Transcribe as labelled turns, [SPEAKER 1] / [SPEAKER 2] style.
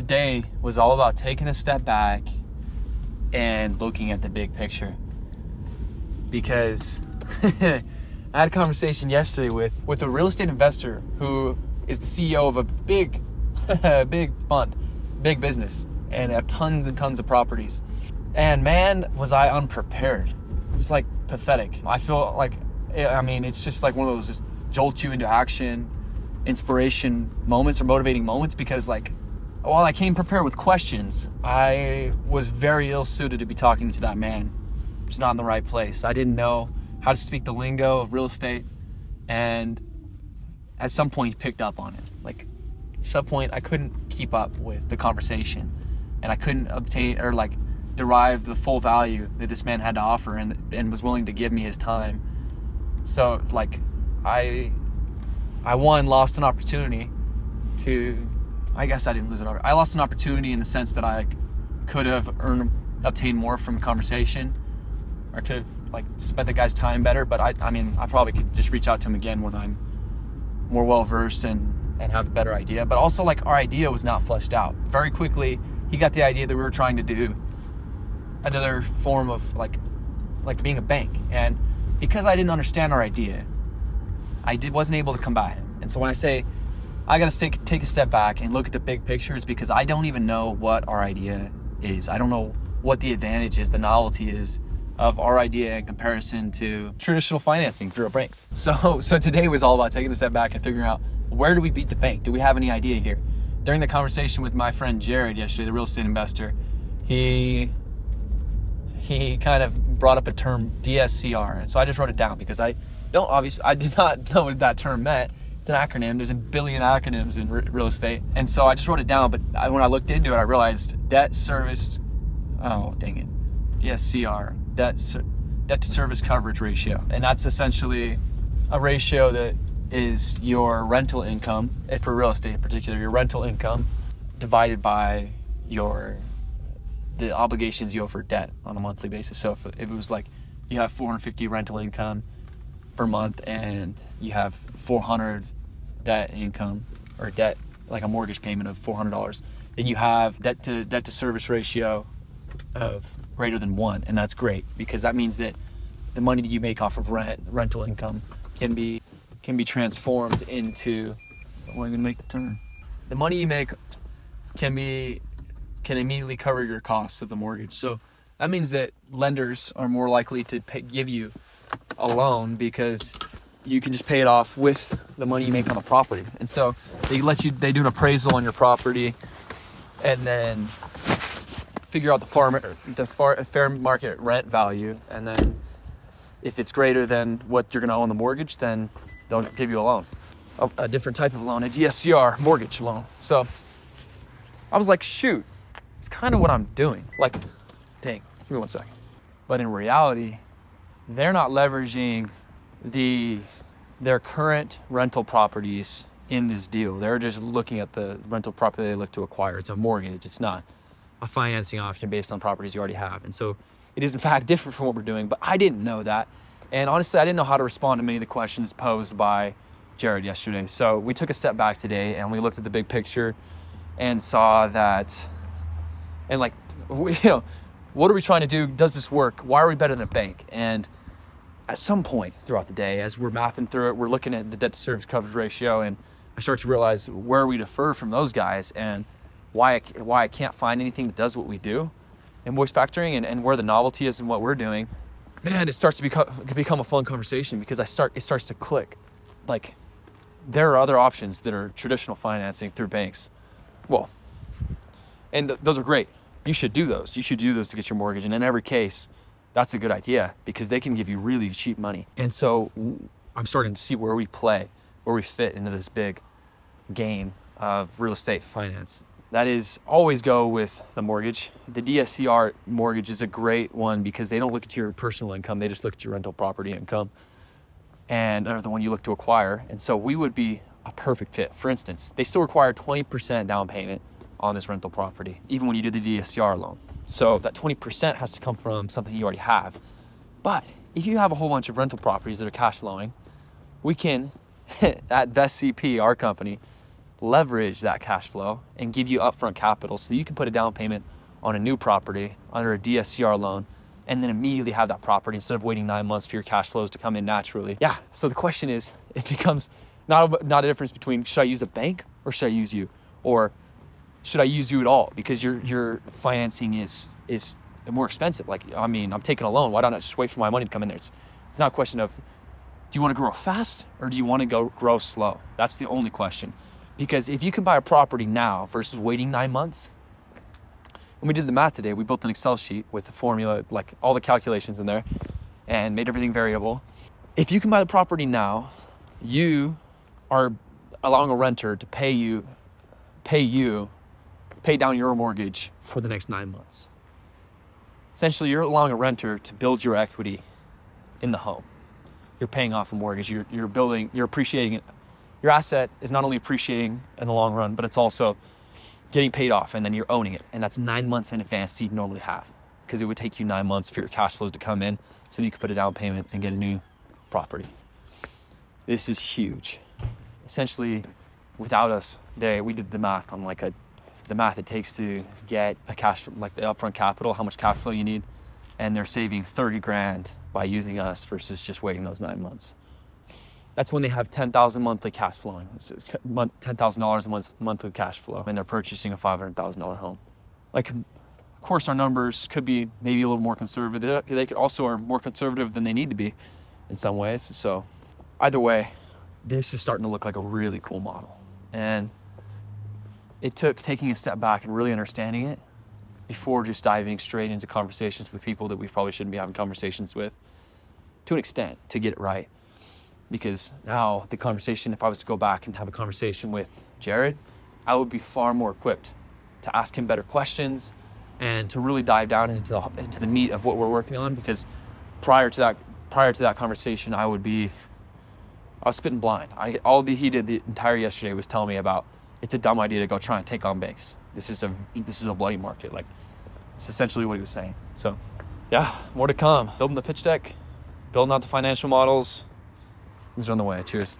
[SPEAKER 1] today was all about taking a step back and looking at the big picture. Because I had a conversation yesterday with, with a real estate investor who is the CEO of a big, big fund, big business, and have tons and tons of properties. And man, was I unprepared. It was like pathetic. I feel like, I mean, it's just like one of those just jolt you into action, inspiration moments or motivating moments because, like, while I came prepared with questions, I was very ill suited to be talking to that man. I was not in the right place. I didn't know how to speak the lingo of real estate, and at some point, he picked up on it. Like, at some point, I couldn't keep up with the conversation, and I couldn't obtain or like derive the full value that this man had to offer, and and was willing to give me his time. So, like, I, I one lost an opportunity to I guess I didn't lose it. I lost an opportunity in the sense that I could have earned, obtained more from a conversation, or could have like spent the guy's time better. But I, I mean, I probably could just reach out to him again when I'm more well versed and and have a better idea. But also, like our idea was not fleshed out. Very quickly, he got the idea that we were trying to do another form of like like being a bank, and because I didn't understand our idea, I did wasn't able to combat him. And so when I say I got to take take a step back and look at the big pictures because I don't even know what our idea is. I don't know what the advantage is, the novelty is of our idea in comparison to traditional financing through a bank. So so today was all about taking a step back and figuring out where do we beat the bank? Do we have any idea here? During the conversation with my friend Jared yesterday, the real estate investor, he he kind of brought up a term DSCR, and so I just wrote it down because I don't obviously I did not know what that term meant an acronym. There's a billion acronyms in real estate. And so I just wrote it down, but I, when I looked into it, I realized debt service, oh, dang it, DSCR, debt, debt to service coverage ratio. And that's essentially a ratio that is your rental income, if for real estate in particular, your rental income divided by your the obligations you owe for debt on a monthly basis. So if, if it was like you have 450 rental income per month and you have 400 debt income or debt like a mortgage payment of $400 then you have debt to debt to service ratio of greater than one and that's great because that means that the money that you make off of rent rental income can be can be transformed into oh, I'm gonna make the turn? The money you make can be can immediately cover your costs of the mortgage. So that means that lenders are more likely to pay, give you a loan because you can just pay it off with the money you make on the property. And so they let you they do an appraisal on your property and then figure out the farm the far, fair market rent value and then if it's greater than what you're going to owe on the mortgage then they'll give you a loan. A, a different type of loan, a DSCR mortgage loan. So I was like, shoot, it's kind of what I'm doing. Like, dang, give me one second. But in reality, they're not leveraging the their current rental properties in this deal. They're just looking at the rental property they look to acquire. It's a mortgage. It's not a financing option based on properties you already have. And so it is in fact different from what we're doing, but I didn't know that. And honestly, I didn't know how to respond to many of the questions posed by Jared yesterday. So we took a step back today and we looked at the big picture and saw that and like you know, what are we trying to do? Does this work? Why are we better than a bank? And at some point throughout the day, as we're mathing through it, we're looking at the debt to service coverage ratio, and I start to realize where we defer from those guys and why I, why I can't find anything that does what we do invoice factoring and, and where the novelty is in what we're doing. Man, it starts to become become a fun conversation because I start it starts to click. Like there are other options that are traditional financing through banks. Well, and th- those are great. You should do those. You should do those to get your mortgage. And in every case, that's a good idea because they can give you really cheap money. And so I'm starting to see where we play, where we fit into this big game of real estate finance. That is always go with the mortgage. The DSCR mortgage is a great one because they don't look at your personal income, they just look at your rental property income and are the one you look to acquire. And so we would be a perfect fit. For instance, they still require 20% down payment on this rental property, even when you do the DSCR loan. So that 20% has to come from something you already have. But if you have a whole bunch of rental properties that are cash flowing, we can, at Vest CP, our company, leverage that cash flow and give you upfront capital so you can put a down payment on a new property under a DSCR loan and then immediately have that property instead of waiting nine months for your cash flows to come in naturally. Yeah. So the question is, it becomes not not a difference between should I use a bank or should I use you, or should I use you at all because your your financing is is more expensive. Like I mean, I'm taking a loan. Why don't I just wait for my money to come in there? It's it's not a question of do you want to grow fast or do you want to go grow slow? That's the only question. Because if you can buy a property now versus waiting nine months, when we did the math today, we built an Excel sheet with the formula, like all the calculations in there, and made everything variable. If you can buy the property now, you are allowing a renter to pay you, pay you, pay down your mortgage for the next nine months. Essentially, you're allowing a renter to build your equity in the home. You're paying off a mortgage. You're, you're building. You're appreciating it. Your asset is not only appreciating in the long run, but it's also getting paid off, and then you're owning it. And that's nine months in advance that you normally have, because it would take you nine months for your cash flows to come in, so that you could put a down payment and get a new property. This is huge. Essentially, without us, they we did the math on like a the math it takes to get a cash like the upfront capital, how much cash flow you need, and they're saving 30 grand by using us versus just waiting those nine months. That's when they have 10,000 monthly cash flowing, $10,000 a month monthly cash flow, and they're purchasing a $500,000 home. Like, of course, our numbers could be maybe a little more conservative. They could also are more conservative than they need to be in some ways. So, either way, this is starting to look like a really cool model. And it took taking a step back and really understanding it before just diving straight into conversations with people that we probably shouldn't be having conversations with to an extent to get it right. Because now the conversation, if I was to go back and have a conversation with Jared, I would be far more equipped to ask him better questions and to really dive down into the, into the meat of what we're working on. Because prior to that, prior to that conversation, I would be, I was spitting blind. I all the, he did the entire yesterday was telling me about it's a dumb idea to go try and take on banks. This is a this is a bloody market. Like it's essentially what he was saying. So yeah, more to come. Building the pitch deck, building out the financial models. Things are on the way. Cheers.